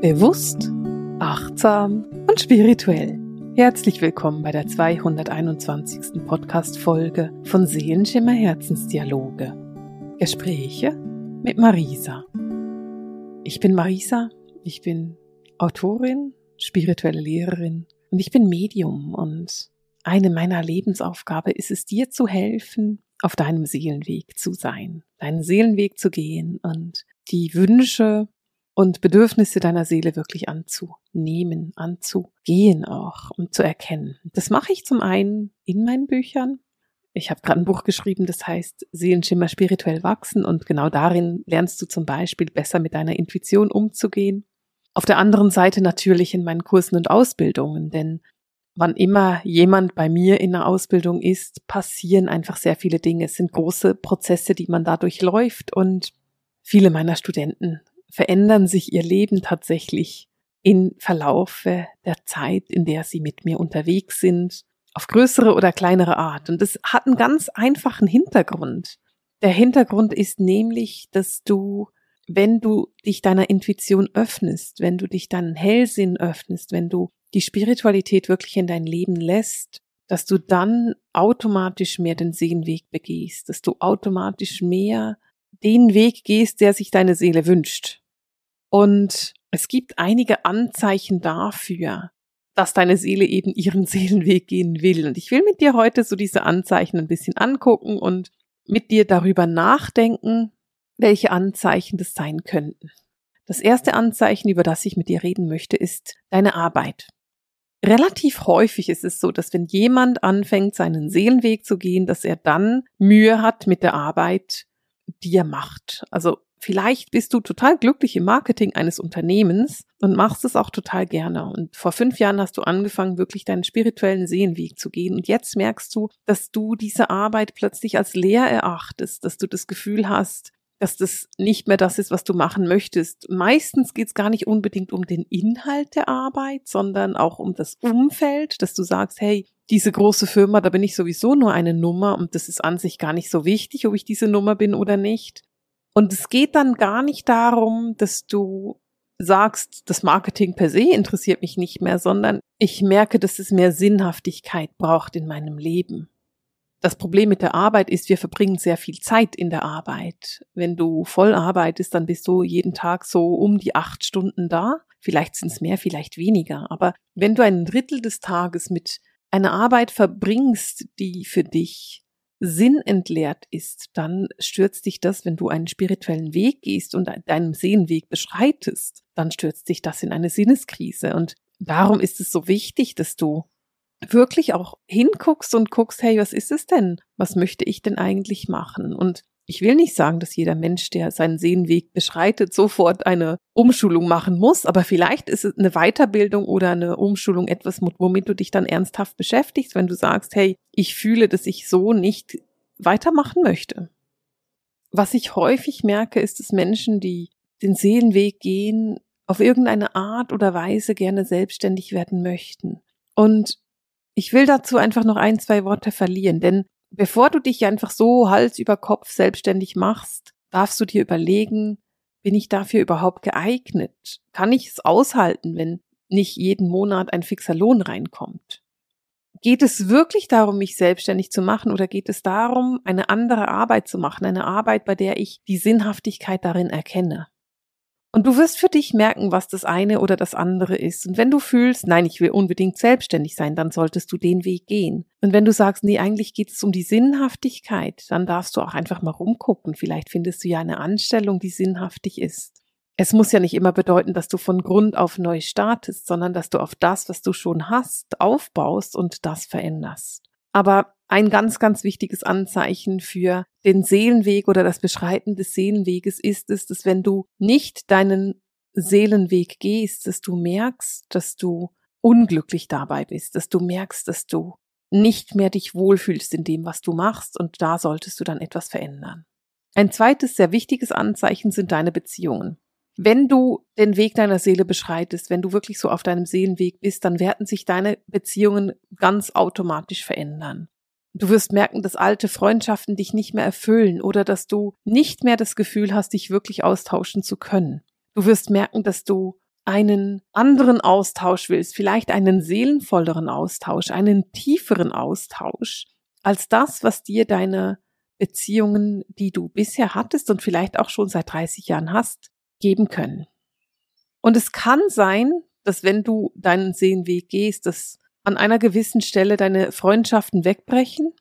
Bewusst, achtsam und spirituell. Herzlich willkommen bei der 221. Podcast-Folge von Seelenschimmer Herzensdialoge. Gespräche mit Marisa. Ich bin Marisa, ich bin Autorin, spirituelle Lehrerin und ich bin Medium und eine meiner Lebensaufgabe ist es, dir zu helfen, auf deinem Seelenweg zu sein, deinen Seelenweg zu gehen und die Wünsche und Bedürfnisse deiner Seele wirklich anzunehmen, anzugehen auch und zu erkennen. Das mache ich zum einen in meinen Büchern. Ich habe gerade ein Buch geschrieben, das heißt Seelenschimmer spirituell wachsen und genau darin lernst du zum Beispiel besser mit deiner Intuition umzugehen. Auf der anderen Seite natürlich in meinen Kursen und Ausbildungen, denn wann immer jemand bei mir in der Ausbildung ist, passieren einfach sehr viele Dinge. Es sind große Prozesse, die man dadurch läuft und viele meiner Studenten verändern sich ihr Leben tatsächlich in Verlaufe der Zeit, in der sie mit mir unterwegs sind, auf größere oder kleinere Art. Und das hat einen ganz einfachen Hintergrund. Der Hintergrund ist nämlich, dass du, wenn du dich deiner Intuition öffnest, wenn du dich deinen Hellsinn öffnest, wenn du die Spiritualität wirklich in dein Leben lässt, dass du dann automatisch mehr den Seelenweg begehst, dass du automatisch mehr den Weg gehst, der sich deine Seele wünscht. Und es gibt einige Anzeichen dafür, dass deine Seele eben ihren Seelenweg gehen will. Und ich will mit dir heute so diese Anzeichen ein bisschen angucken und mit dir darüber nachdenken, welche Anzeichen das sein könnten. Das erste Anzeichen, über das ich mit dir reden möchte, ist deine Arbeit. Relativ häufig ist es so, dass wenn jemand anfängt, seinen Seelenweg zu gehen, dass er dann Mühe hat mit der Arbeit, die er macht. Also Vielleicht bist du total glücklich im Marketing eines Unternehmens und machst es auch total gerne. Und vor fünf Jahren hast du angefangen, wirklich deinen spirituellen Seelenweg zu gehen. Und jetzt merkst du, dass du diese Arbeit plötzlich als leer erachtest, dass du das Gefühl hast, dass das nicht mehr das ist, was du machen möchtest. Meistens geht es gar nicht unbedingt um den Inhalt der Arbeit, sondern auch um das Umfeld, dass du sagst, hey, diese große Firma, da bin ich sowieso nur eine Nummer und das ist an sich gar nicht so wichtig, ob ich diese Nummer bin oder nicht. Und es geht dann gar nicht darum, dass du sagst, das Marketing per se interessiert mich nicht mehr, sondern ich merke, dass es mehr Sinnhaftigkeit braucht in meinem Leben. Das Problem mit der Arbeit ist, wir verbringen sehr viel Zeit in der Arbeit. Wenn du voll arbeitest, dann bist du jeden Tag so um die acht Stunden da. Vielleicht sind es mehr, vielleicht weniger. Aber wenn du ein Drittel des Tages mit einer Arbeit verbringst, die für dich sinnentleert ist, dann stürzt dich das, wenn du einen spirituellen Weg gehst und deinen Seelenweg beschreitest, dann stürzt dich das in eine Sinneskrise. Und darum ist es so wichtig, dass du wirklich auch hinguckst und guckst, hey, was ist es denn? Was möchte ich denn eigentlich machen? Und ich will nicht sagen, dass jeder Mensch, der seinen Seelenweg beschreitet, sofort eine Umschulung machen muss, aber vielleicht ist es eine Weiterbildung oder eine Umschulung etwas, womit du dich dann ernsthaft beschäftigst, wenn du sagst, hey, ich fühle, dass ich so nicht weitermachen möchte. Was ich häufig merke, ist, dass Menschen, die den Seelenweg gehen, auf irgendeine Art oder Weise gerne selbstständig werden möchten. Und ich will dazu einfach noch ein, zwei Worte verlieren, denn bevor du dich einfach so Hals über Kopf selbstständig machst, darfst du dir überlegen, bin ich dafür überhaupt geeignet? Kann ich es aushalten, wenn nicht jeden Monat ein fixer Lohn reinkommt? Geht es wirklich darum, mich selbstständig zu machen oder geht es darum, eine andere Arbeit zu machen, eine Arbeit, bei der ich die Sinnhaftigkeit darin erkenne? Und du wirst für dich merken, was das eine oder das andere ist. Und wenn du fühlst, nein, ich will unbedingt selbstständig sein, dann solltest du den Weg gehen. Und wenn du sagst, nee, eigentlich geht es um die Sinnhaftigkeit, dann darfst du auch einfach mal rumgucken. Vielleicht findest du ja eine Anstellung, die sinnhaftig ist. Es muss ja nicht immer bedeuten, dass du von Grund auf neu startest, sondern dass du auf das, was du schon hast, aufbaust und das veränderst. Aber ein ganz, ganz wichtiges Anzeichen für den Seelenweg oder das Beschreiten des Seelenweges ist es, dass wenn du nicht deinen Seelenweg gehst, dass du merkst, dass du unglücklich dabei bist, dass du merkst, dass du nicht mehr dich wohlfühlst in dem, was du machst und da solltest du dann etwas verändern. Ein zweites sehr wichtiges Anzeichen sind deine Beziehungen. Wenn du den Weg deiner Seele beschreitest, wenn du wirklich so auf deinem Seelenweg bist, dann werden sich deine Beziehungen ganz automatisch verändern. Du wirst merken, dass alte Freundschaften dich nicht mehr erfüllen oder dass du nicht mehr das Gefühl hast, dich wirklich austauschen zu können. Du wirst merken, dass du einen anderen Austausch willst, vielleicht einen seelenvolleren Austausch, einen tieferen Austausch, als das, was dir deine Beziehungen, die du bisher hattest und vielleicht auch schon seit 30 Jahren hast, geben können. Und es kann sein, dass wenn du deinen Seelenweg gehst, dass an einer gewissen Stelle deine Freundschaften wegbrechen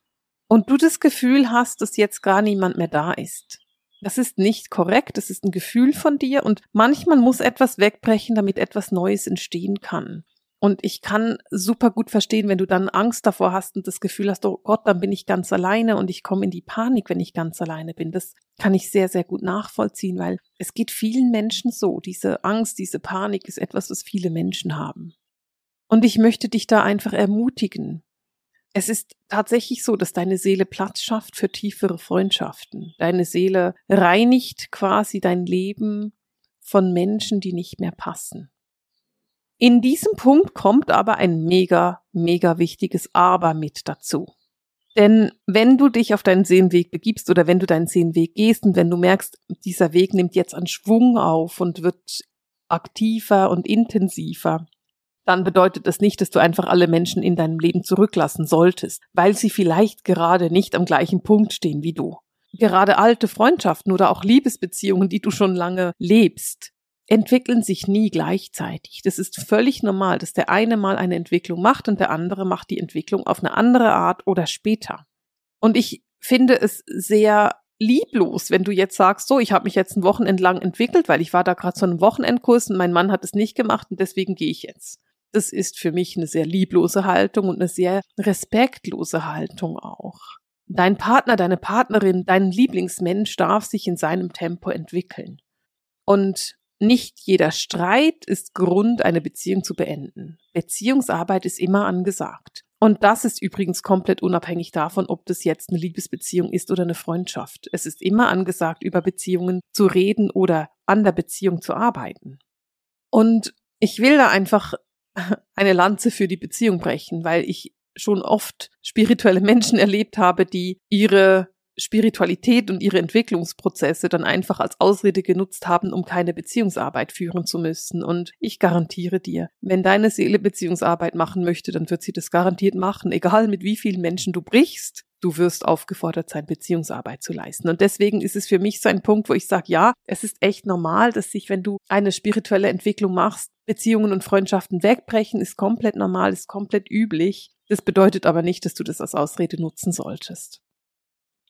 und du das Gefühl hast, dass jetzt gar niemand mehr da ist. Das ist nicht korrekt, das ist ein Gefühl von dir und manchmal muss etwas wegbrechen, damit etwas Neues entstehen kann. Und ich kann super gut verstehen, wenn du dann Angst davor hast und das Gefühl hast, oh Gott, dann bin ich ganz alleine und ich komme in die Panik, wenn ich ganz alleine bin. Das kann ich sehr, sehr gut nachvollziehen, weil es geht vielen Menschen so. Diese Angst, diese Panik ist etwas, was viele Menschen haben. Und ich möchte dich da einfach ermutigen. Es ist tatsächlich so, dass deine Seele Platz schafft für tiefere Freundschaften. Deine Seele reinigt quasi dein Leben von Menschen, die nicht mehr passen. In diesem Punkt kommt aber ein mega, mega wichtiges Aber mit dazu. Denn wenn du dich auf deinen Seelenweg begibst oder wenn du deinen Seelenweg gehst und wenn du merkst, dieser Weg nimmt jetzt an Schwung auf und wird aktiver und intensiver, dann bedeutet das nicht, dass du einfach alle Menschen in deinem Leben zurücklassen solltest, weil sie vielleicht gerade nicht am gleichen Punkt stehen wie du. Gerade alte Freundschaften oder auch Liebesbeziehungen, die du schon lange lebst, entwickeln sich nie gleichzeitig. Das ist völlig normal, dass der eine mal eine Entwicklung macht und der andere macht die Entwicklung auf eine andere Art oder später. Und ich finde es sehr lieblos, wenn du jetzt sagst, so, ich habe mich jetzt ein Wochenende lang entwickelt, weil ich war da gerade zu einem Wochenendkurs und mein Mann hat es nicht gemacht und deswegen gehe ich jetzt. Das ist für mich eine sehr lieblose Haltung und eine sehr respektlose Haltung auch. Dein Partner, deine Partnerin, dein Lieblingsmensch darf sich in seinem Tempo entwickeln. Und nicht jeder Streit ist Grund, eine Beziehung zu beenden. Beziehungsarbeit ist immer angesagt. Und das ist übrigens komplett unabhängig davon, ob das jetzt eine Liebesbeziehung ist oder eine Freundschaft. Es ist immer angesagt, über Beziehungen zu reden oder an der Beziehung zu arbeiten. Und ich will da einfach eine Lanze für die Beziehung brechen, weil ich schon oft spirituelle Menschen erlebt habe, die ihre Spiritualität und ihre Entwicklungsprozesse dann einfach als Ausrede genutzt haben, um keine Beziehungsarbeit führen zu müssen. Und ich garantiere dir, wenn deine Seele Beziehungsarbeit machen möchte, dann wird sie das garantiert machen, egal mit wie vielen Menschen du brichst. Du wirst aufgefordert sein, Beziehungsarbeit zu leisten. Und deswegen ist es für mich so ein Punkt, wo ich sage, ja, es ist echt normal, dass sich, wenn du eine spirituelle Entwicklung machst, Beziehungen und Freundschaften wegbrechen, ist komplett normal, ist komplett üblich. Das bedeutet aber nicht, dass du das als Ausrede nutzen solltest.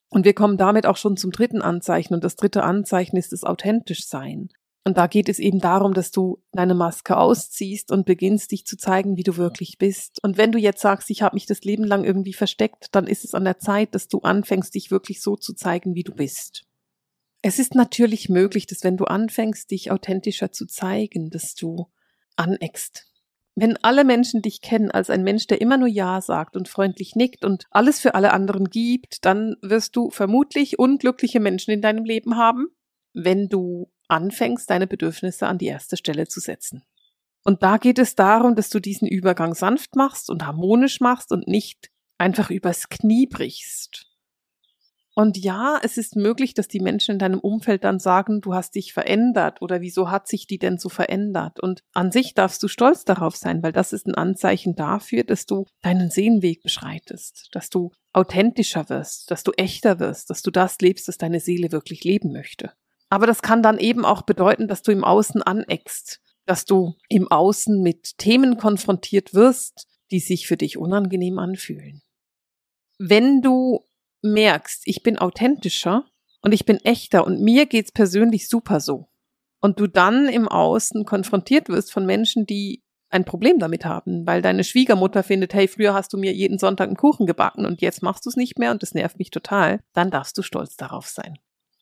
Und wir kommen damit auch schon zum dritten Anzeichen. Und das dritte Anzeichen ist das authentisch sein. Und da geht es eben darum, dass du deine Maske ausziehst und beginnst, dich zu zeigen, wie du wirklich bist. Und wenn du jetzt sagst, ich habe mich das Leben lang irgendwie versteckt, dann ist es an der Zeit, dass du anfängst, dich wirklich so zu zeigen, wie du bist. Es ist natürlich möglich, dass wenn du anfängst, dich authentischer zu zeigen, dass du aneckst, wenn alle Menschen dich kennen als ein Mensch, der immer nur Ja sagt und freundlich nickt und alles für alle anderen gibt, dann wirst du vermutlich unglückliche Menschen in deinem Leben haben, wenn du anfängst, deine Bedürfnisse an die erste Stelle zu setzen. Und da geht es darum, dass du diesen Übergang sanft machst und harmonisch machst und nicht einfach übers Knie brichst. Und ja, es ist möglich, dass die Menschen in deinem Umfeld dann sagen, du hast dich verändert oder wieso hat sich die denn so verändert? Und an sich darfst du stolz darauf sein, weil das ist ein Anzeichen dafür, dass du deinen Seelenweg beschreitest, dass du authentischer wirst, dass du echter wirst, dass du das lebst, was deine Seele wirklich leben möchte. Aber das kann dann eben auch bedeuten, dass du im Außen aneckst, dass du im Außen mit Themen konfrontiert wirst, die sich für dich unangenehm anfühlen. Wenn du merkst, ich bin authentischer und ich bin echter und mir geht's persönlich super so. Und du dann im Außen konfrontiert wirst von Menschen, die ein Problem damit haben, weil deine Schwiegermutter findet, hey, früher hast du mir jeden Sonntag einen Kuchen gebacken und jetzt machst du es nicht mehr und das nervt mich total, dann darfst du stolz darauf sein.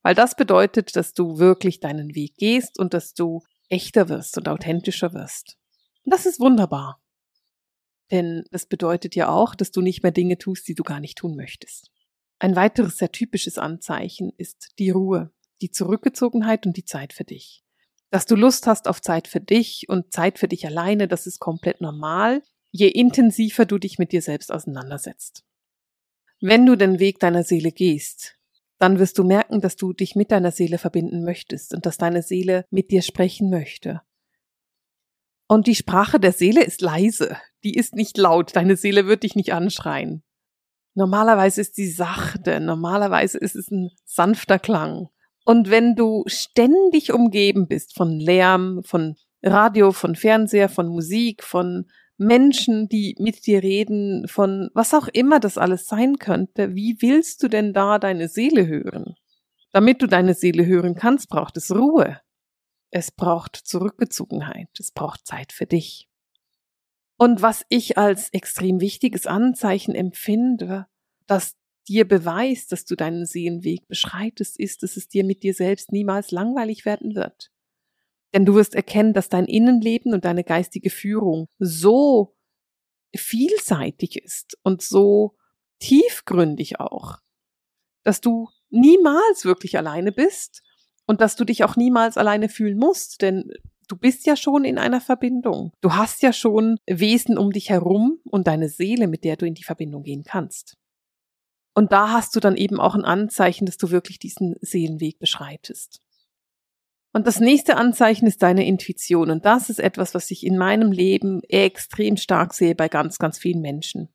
Weil das bedeutet, dass du wirklich deinen Weg gehst und dass du echter wirst und authentischer wirst. Und das ist wunderbar. Denn das bedeutet ja auch, dass du nicht mehr Dinge tust, die du gar nicht tun möchtest. Ein weiteres sehr typisches Anzeichen ist die Ruhe, die Zurückgezogenheit und die Zeit für dich. Dass du Lust hast auf Zeit für dich und Zeit für dich alleine, das ist komplett normal, je intensiver du dich mit dir selbst auseinandersetzt. Wenn du den Weg deiner Seele gehst, dann wirst du merken, dass du dich mit deiner Seele verbinden möchtest und dass deine Seele mit dir sprechen möchte. Und die Sprache der Seele ist leise. Die ist nicht laut. Deine Seele wird dich nicht anschreien. Normalerweise ist sie sachte. Normalerweise ist es ein sanfter Klang. Und wenn du ständig umgeben bist von Lärm, von Radio, von Fernseher, von Musik, von Menschen, die mit dir reden, von was auch immer das alles sein könnte, wie willst du denn da deine Seele hören? Damit du deine Seele hören kannst, braucht es Ruhe. Es braucht Zurückgezogenheit. Es braucht Zeit für dich. Und was ich als extrem wichtiges Anzeichen empfinde, dass dir beweist, dass du deinen Seelenweg beschreitest, ist, dass es dir mit dir selbst niemals langweilig werden wird. Denn du wirst erkennen, dass dein Innenleben und deine geistige Führung so vielseitig ist und so tiefgründig auch, dass du niemals wirklich alleine bist und dass du dich auch niemals alleine fühlen musst, denn du bist ja schon in einer Verbindung. Du hast ja schon Wesen um dich herum und deine Seele, mit der du in die Verbindung gehen kannst. Und da hast du dann eben auch ein Anzeichen, dass du wirklich diesen Seelenweg beschreitest. Und das nächste Anzeichen ist deine Intuition. Und das ist etwas, was ich in meinem Leben extrem stark sehe bei ganz, ganz vielen Menschen.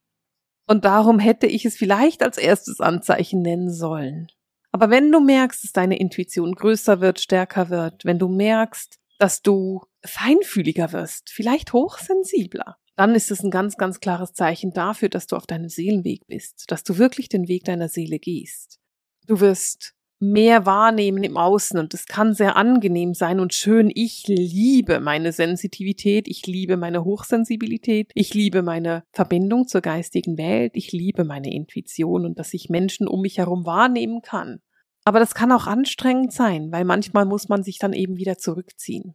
Und darum hätte ich es vielleicht als erstes Anzeichen nennen sollen. Aber wenn du merkst, dass deine Intuition größer wird, stärker wird, wenn du merkst, dass du feinfühliger wirst, vielleicht hochsensibler, dann ist es ein ganz, ganz klares Zeichen dafür, dass du auf deinem Seelenweg bist, dass du wirklich den Weg deiner Seele gehst. Du wirst mehr wahrnehmen im Außen und es kann sehr angenehm sein und schön. Ich liebe meine Sensitivität, ich liebe meine Hochsensibilität, ich liebe meine Verbindung zur geistigen Welt, ich liebe meine Intuition und dass ich Menschen um mich herum wahrnehmen kann. Aber das kann auch anstrengend sein, weil manchmal muss man sich dann eben wieder zurückziehen.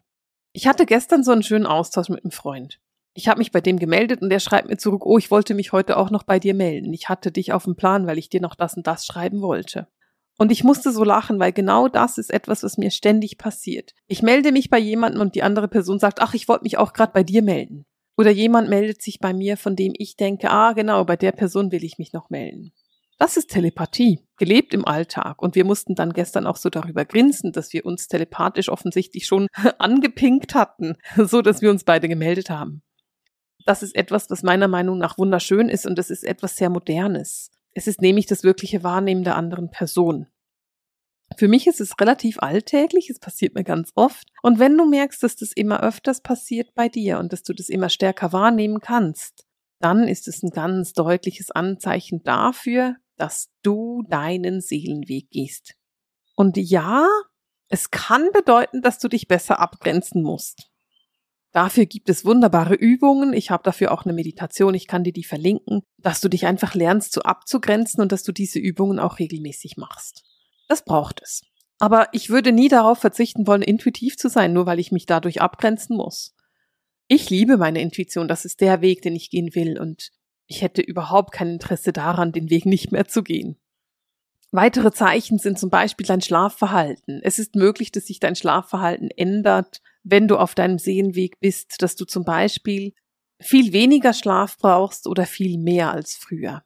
Ich hatte gestern so einen schönen Austausch mit einem Freund ich habe mich bei dem gemeldet und der schreibt mir zurück, oh, ich wollte mich heute auch noch bei dir melden. Ich hatte dich auf dem Plan, weil ich dir noch das und das schreiben wollte. Und ich musste so lachen, weil genau das ist etwas, was mir ständig passiert. Ich melde mich bei jemandem und die andere Person sagt, ach, ich wollte mich auch gerade bei dir melden. Oder jemand meldet sich bei mir, von dem ich denke, ah, genau, bei der Person will ich mich noch melden. Das ist Telepathie, gelebt im Alltag. Und wir mussten dann gestern auch so darüber grinsen, dass wir uns telepathisch offensichtlich schon angepinkt hatten, so dass wir uns beide gemeldet haben. Das ist etwas, was meiner Meinung nach wunderschön ist und das ist etwas sehr Modernes. Es ist nämlich das wirkliche Wahrnehmen der anderen Person. Für mich ist es relativ alltäglich, es passiert mir ganz oft. Und wenn du merkst, dass das immer öfters passiert bei dir und dass du das immer stärker wahrnehmen kannst, dann ist es ein ganz deutliches Anzeichen dafür, dass du deinen Seelenweg gehst. Und ja, es kann bedeuten, dass du dich besser abgrenzen musst. Dafür gibt es wunderbare Übungen. Ich habe dafür auch eine Meditation. Ich kann dir die verlinken, dass du dich einfach lernst zu abzugrenzen und dass du diese Übungen auch regelmäßig machst. Das braucht es. Aber ich würde nie darauf verzichten wollen, intuitiv zu sein, nur weil ich mich dadurch abgrenzen muss. Ich liebe meine Intuition. Das ist der Weg, den ich gehen will. Und ich hätte überhaupt kein Interesse daran, den Weg nicht mehr zu gehen. Weitere Zeichen sind zum Beispiel dein Schlafverhalten. Es ist möglich, dass sich dein Schlafverhalten ändert, wenn du auf deinem Seelenweg bist, dass du zum Beispiel viel weniger Schlaf brauchst oder viel mehr als früher.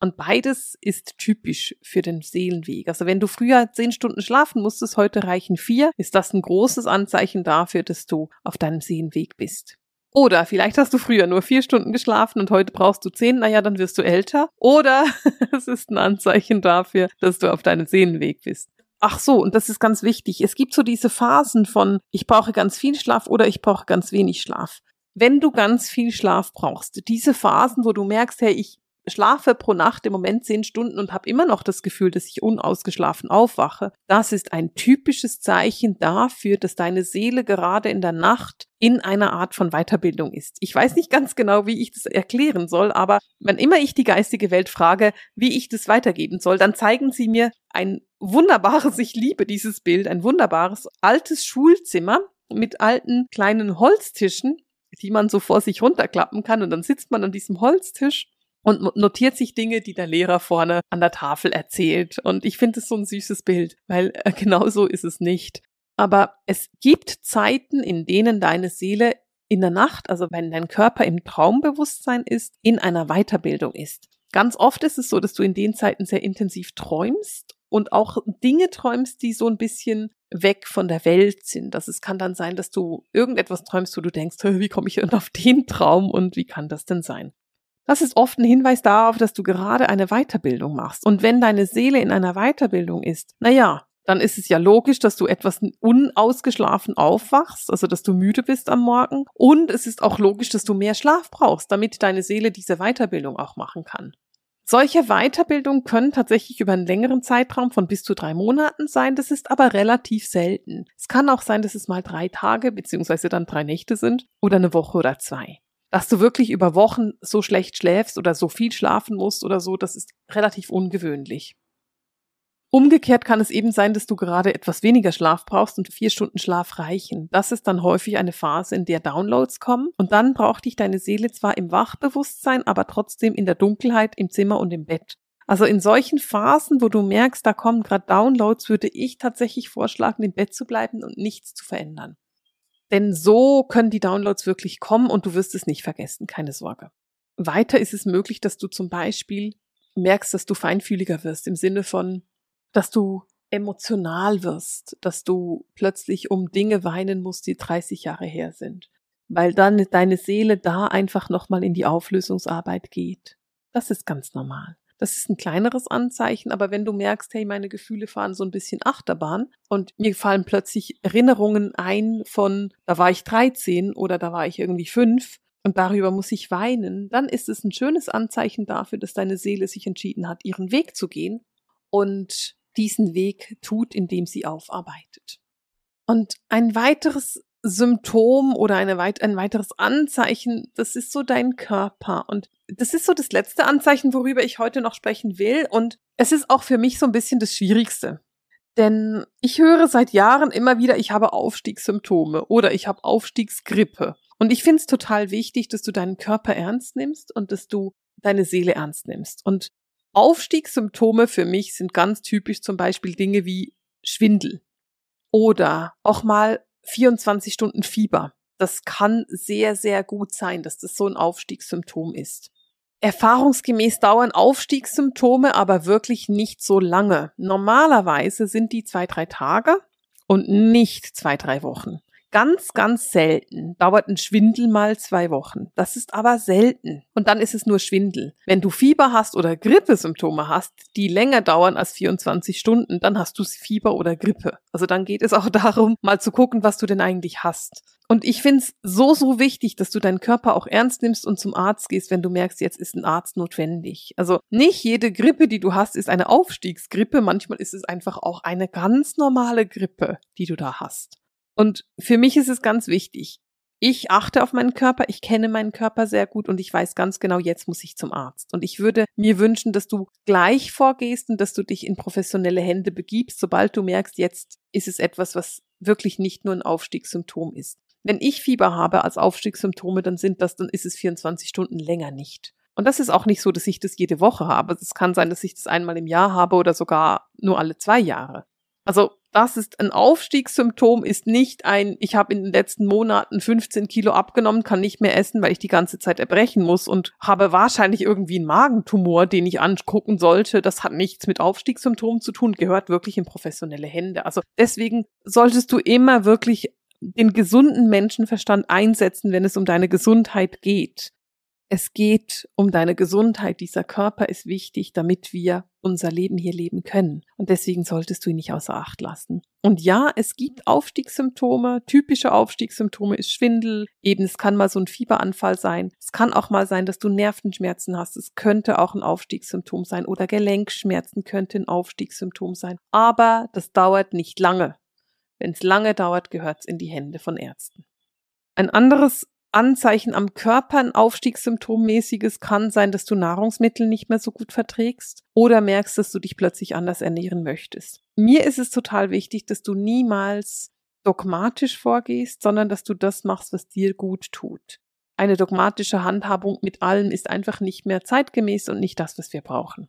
Und beides ist typisch für den Seelenweg. Also wenn du früher zehn Stunden schlafen musstest, heute reichen vier, ist das ein großes Anzeichen dafür, dass du auf deinem Seelenweg bist. Oder vielleicht hast du früher nur vier Stunden geschlafen und heute brauchst du zehn, naja, dann wirst du älter. Oder es ist ein Anzeichen dafür, dass du auf deinem Seelenweg bist. Ach so, und das ist ganz wichtig. Es gibt so diese Phasen von, ich brauche ganz viel Schlaf oder ich brauche ganz wenig Schlaf. Wenn du ganz viel Schlaf brauchst, diese Phasen, wo du merkst, hey, ich schlafe pro Nacht im Moment zehn Stunden und habe immer noch das Gefühl, dass ich unausgeschlafen aufwache, das ist ein typisches Zeichen dafür, dass deine Seele gerade in der Nacht in einer Art von Weiterbildung ist. Ich weiß nicht ganz genau, wie ich das erklären soll, aber wenn immer ich die geistige Welt frage, wie ich das weitergeben soll, dann zeigen sie mir ein wunderbares, ich liebe dieses Bild, ein wunderbares altes Schulzimmer mit alten kleinen Holztischen, die man so vor sich runterklappen kann und dann sitzt man an diesem Holztisch und notiert sich Dinge, die der Lehrer vorne an der Tafel erzählt. Und ich finde es so ein süßes Bild, weil äh, genau so ist es nicht. Aber es gibt Zeiten, in denen deine Seele in der Nacht, also wenn dein Körper im Traumbewusstsein ist, in einer Weiterbildung ist. Ganz oft ist es so, dass du in den Zeiten sehr intensiv träumst und auch Dinge träumst, die so ein bisschen weg von der Welt sind. Das es kann dann sein, dass du irgendetwas träumst, wo du denkst, wie komme ich denn auf den Traum und wie kann das denn sein? Das ist oft ein Hinweis darauf, dass du gerade eine Weiterbildung machst. Und wenn deine Seele in einer Weiterbildung ist, naja, dann ist es ja logisch, dass du etwas unausgeschlafen aufwachst, also dass du müde bist am Morgen. Und es ist auch logisch, dass du mehr Schlaf brauchst, damit deine Seele diese Weiterbildung auch machen kann. Solche Weiterbildungen können tatsächlich über einen längeren Zeitraum von bis zu drei Monaten sein. Das ist aber relativ selten. Es kann auch sein, dass es mal drei Tage beziehungsweise dann drei Nächte sind oder eine Woche oder zwei. Dass du wirklich über Wochen so schlecht schläfst oder so viel schlafen musst oder so, das ist relativ ungewöhnlich. Umgekehrt kann es eben sein, dass du gerade etwas weniger Schlaf brauchst und vier Stunden Schlaf reichen. Das ist dann häufig eine Phase, in der Downloads kommen und dann braucht dich deine Seele zwar im Wachbewusstsein, aber trotzdem in der Dunkelheit im Zimmer und im Bett. Also in solchen Phasen, wo du merkst, da kommen gerade Downloads, würde ich tatsächlich vorschlagen, im Bett zu bleiben und nichts zu verändern. Denn so können die Downloads wirklich kommen und du wirst es nicht vergessen, keine Sorge. Weiter ist es möglich, dass du zum Beispiel merkst, dass du feinfühliger wirst im Sinne von, dass du emotional wirst, dass du plötzlich um Dinge weinen musst, die 30 Jahre her sind, weil dann deine Seele da einfach nochmal in die Auflösungsarbeit geht. Das ist ganz normal. Das ist ein kleineres Anzeichen, aber wenn du merkst, hey, meine Gefühle fahren so ein bisschen Achterbahn und mir fallen plötzlich Erinnerungen ein von, da war ich 13 oder da war ich irgendwie fünf und darüber muss ich weinen, dann ist es ein schönes Anzeichen dafür, dass deine Seele sich entschieden hat, ihren Weg zu gehen und diesen Weg tut, indem sie aufarbeitet. Und ein weiteres Symptom oder eine weit, ein weiteres Anzeichen, das ist so dein Körper. Und das ist so das letzte Anzeichen, worüber ich heute noch sprechen will. Und es ist auch für mich so ein bisschen das Schwierigste. Denn ich höre seit Jahren immer wieder, ich habe Aufstiegssymptome oder ich habe Aufstiegsgrippe. Und ich finde es total wichtig, dass du deinen Körper ernst nimmst und dass du deine Seele ernst nimmst. Und Aufstiegssymptome für mich sind ganz typisch zum Beispiel Dinge wie Schwindel oder auch mal 24 Stunden Fieber. Das kann sehr, sehr gut sein, dass das so ein Aufstiegssymptom ist. Erfahrungsgemäß dauern Aufstiegssymptome aber wirklich nicht so lange. Normalerweise sind die zwei, drei Tage und nicht zwei, drei Wochen. Ganz, ganz selten dauert ein Schwindel mal zwei Wochen. Das ist aber selten. Und dann ist es nur Schwindel. Wenn du Fieber hast oder Grippesymptome hast, die länger dauern als 24 Stunden, dann hast du Fieber oder Grippe. Also dann geht es auch darum, mal zu gucken, was du denn eigentlich hast. Und ich finde es so, so wichtig, dass du deinen Körper auch ernst nimmst und zum Arzt gehst, wenn du merkst, jetzt ist ein Arzt notwendig. Also nicht jede Grippe, die du hast, ist eine Aufstiegsgrippe. Manchmal ist es einfach auch eine ganz normale Grippe, die du da hast. Und für mich ist es ganz wichtig. Ich achte auf meinen Körper, ich kenne meinen Körper sehr gut und ich weiß ganz genau, jetzt muss ich zum Arzt. Und ich würde mir wünschen, dass du gleich vorgehst und dass du dich in professionelle Hände begibst, sobald du merkst, jetzt ist es etwas, was wirklich nicht nur ein Aufstiegssymptom ist. Wenn ich Fieber habe als Aufstiegssymptome, dann sind das, dann ist es 24 Stunden länger nicht. Und das ist auch nicht so, dass ich das jede Woche habe. Es kann sein, dass ich das einmal im Jahr habe oder sogar nur alle zwei Jahre. Also das ist ein Aufstiegssymptom, ist nicht ein, ich habe in den letzten Monaten 15 Kilo abgenommen, kann nicht mehr essen, weil ich die ganze Zeit erbrechen muss und habe wahrscheinlich irgendwie einen Magentumor, den ich angucken sollte. Das hat nichts mit Aufstiegssymptomen zu tun, gehört wirklich in professionelle Hände. Also deswegen solltest du immer wirklich den gesunden Menschenverstand einsetzen, wenn es um deine Gesundheit geht. Es geht um deine Gesundheit. Dieser Körper ist wichtig, damit wir unser Leben hier leben können. Und deswegen solltest du ihn nicht außer Acht lassen. Und ja, es gibt Aufstiegssymptome. Typische Aufstiegssymptome ist Schwindel. Eben, es kann mal so ein Fieberanfall sein. Es kann auch mal sein, dass du Nervenschmerzen hast. Es könnte auch ein Aufstiegssymptom sein. Oder Gelenkschmerzen könnte ein Aufstiegssymptom sein. Aber das dauert nicht lange. Wenn es lange dauert, gehört es in die Hände von Ärzten. Ein anderes Anzeichen am Körper, ein Aufstiegssymptommäßiges kann sein, dass du Nahrungsmittel nicht mehr so gut verträgst oder merkst, dass du dich plötzlich anders ernähren möchtest. Mir ist es total wichtig, dass du niemals dogmatisch vorgehst, sondern dass du das machst, was dir gut tut. Eine dogmatische Handhabung mit allem ist einfach nicht mehr zeitgemäß und nicht das, was wir brauchen.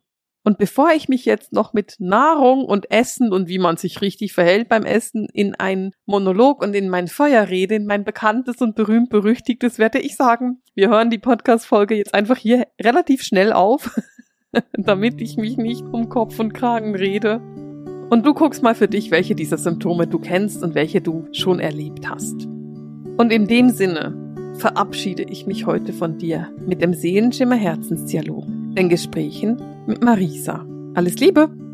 Und bevor ich mich jetzt noch mit Nahrung und Essen und wie man sich richtig verhält beim Essen in einen Monolog und in mein Feuer rede, in mein bekanntes und berühmt berüchtigtes, werde ich sagen, wir hören die Podcast-Folge jetzt einfach hier relativ schnell auf, damit ich mich nicht um Kopf und Kragen rede. Und du guckst mal für dich, welche dieser Symptome du kennst und welche du schon erlebt hast. Und in dem Sinne verabschiede ich mich heute von dir mit dem Seelenschimmer Herzensdialog, den Gesprächen mit Marisa. Alles Liebe!